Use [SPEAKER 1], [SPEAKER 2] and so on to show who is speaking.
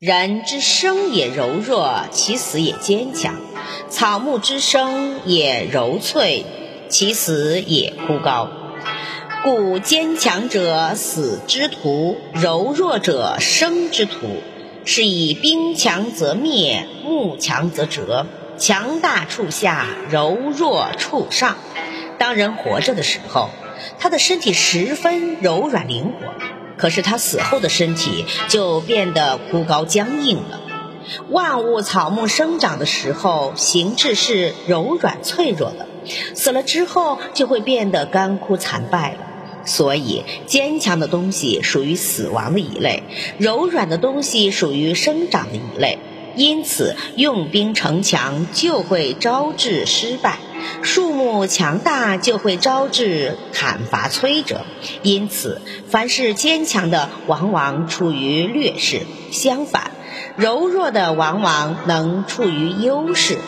[SPEAKER 1] 人之生也柔弱，其死也坚强；草木之生也柔脆，其死也枯槁。故坚强者死之徒，柔弱者生之徒。是以兵强则灭，木强则折。强大处下，柔弱处上。当人活着的时候，他的身体十分柔软灵活。可是他死后的身体就变得枯槁僵硬了。万物草木生长的时候，形质是柔软脆弱的；死了之后，就会变得干枯残败了。所以，坚强的东西属于死亡的一类，柔软的东西属于生长的一类。因此，用兵城墙就会招致失败；树木强大就会招致砍伐摧折。因此，凡是坚强的，往往处于劣势；相反，柔弱的往往能处于优势。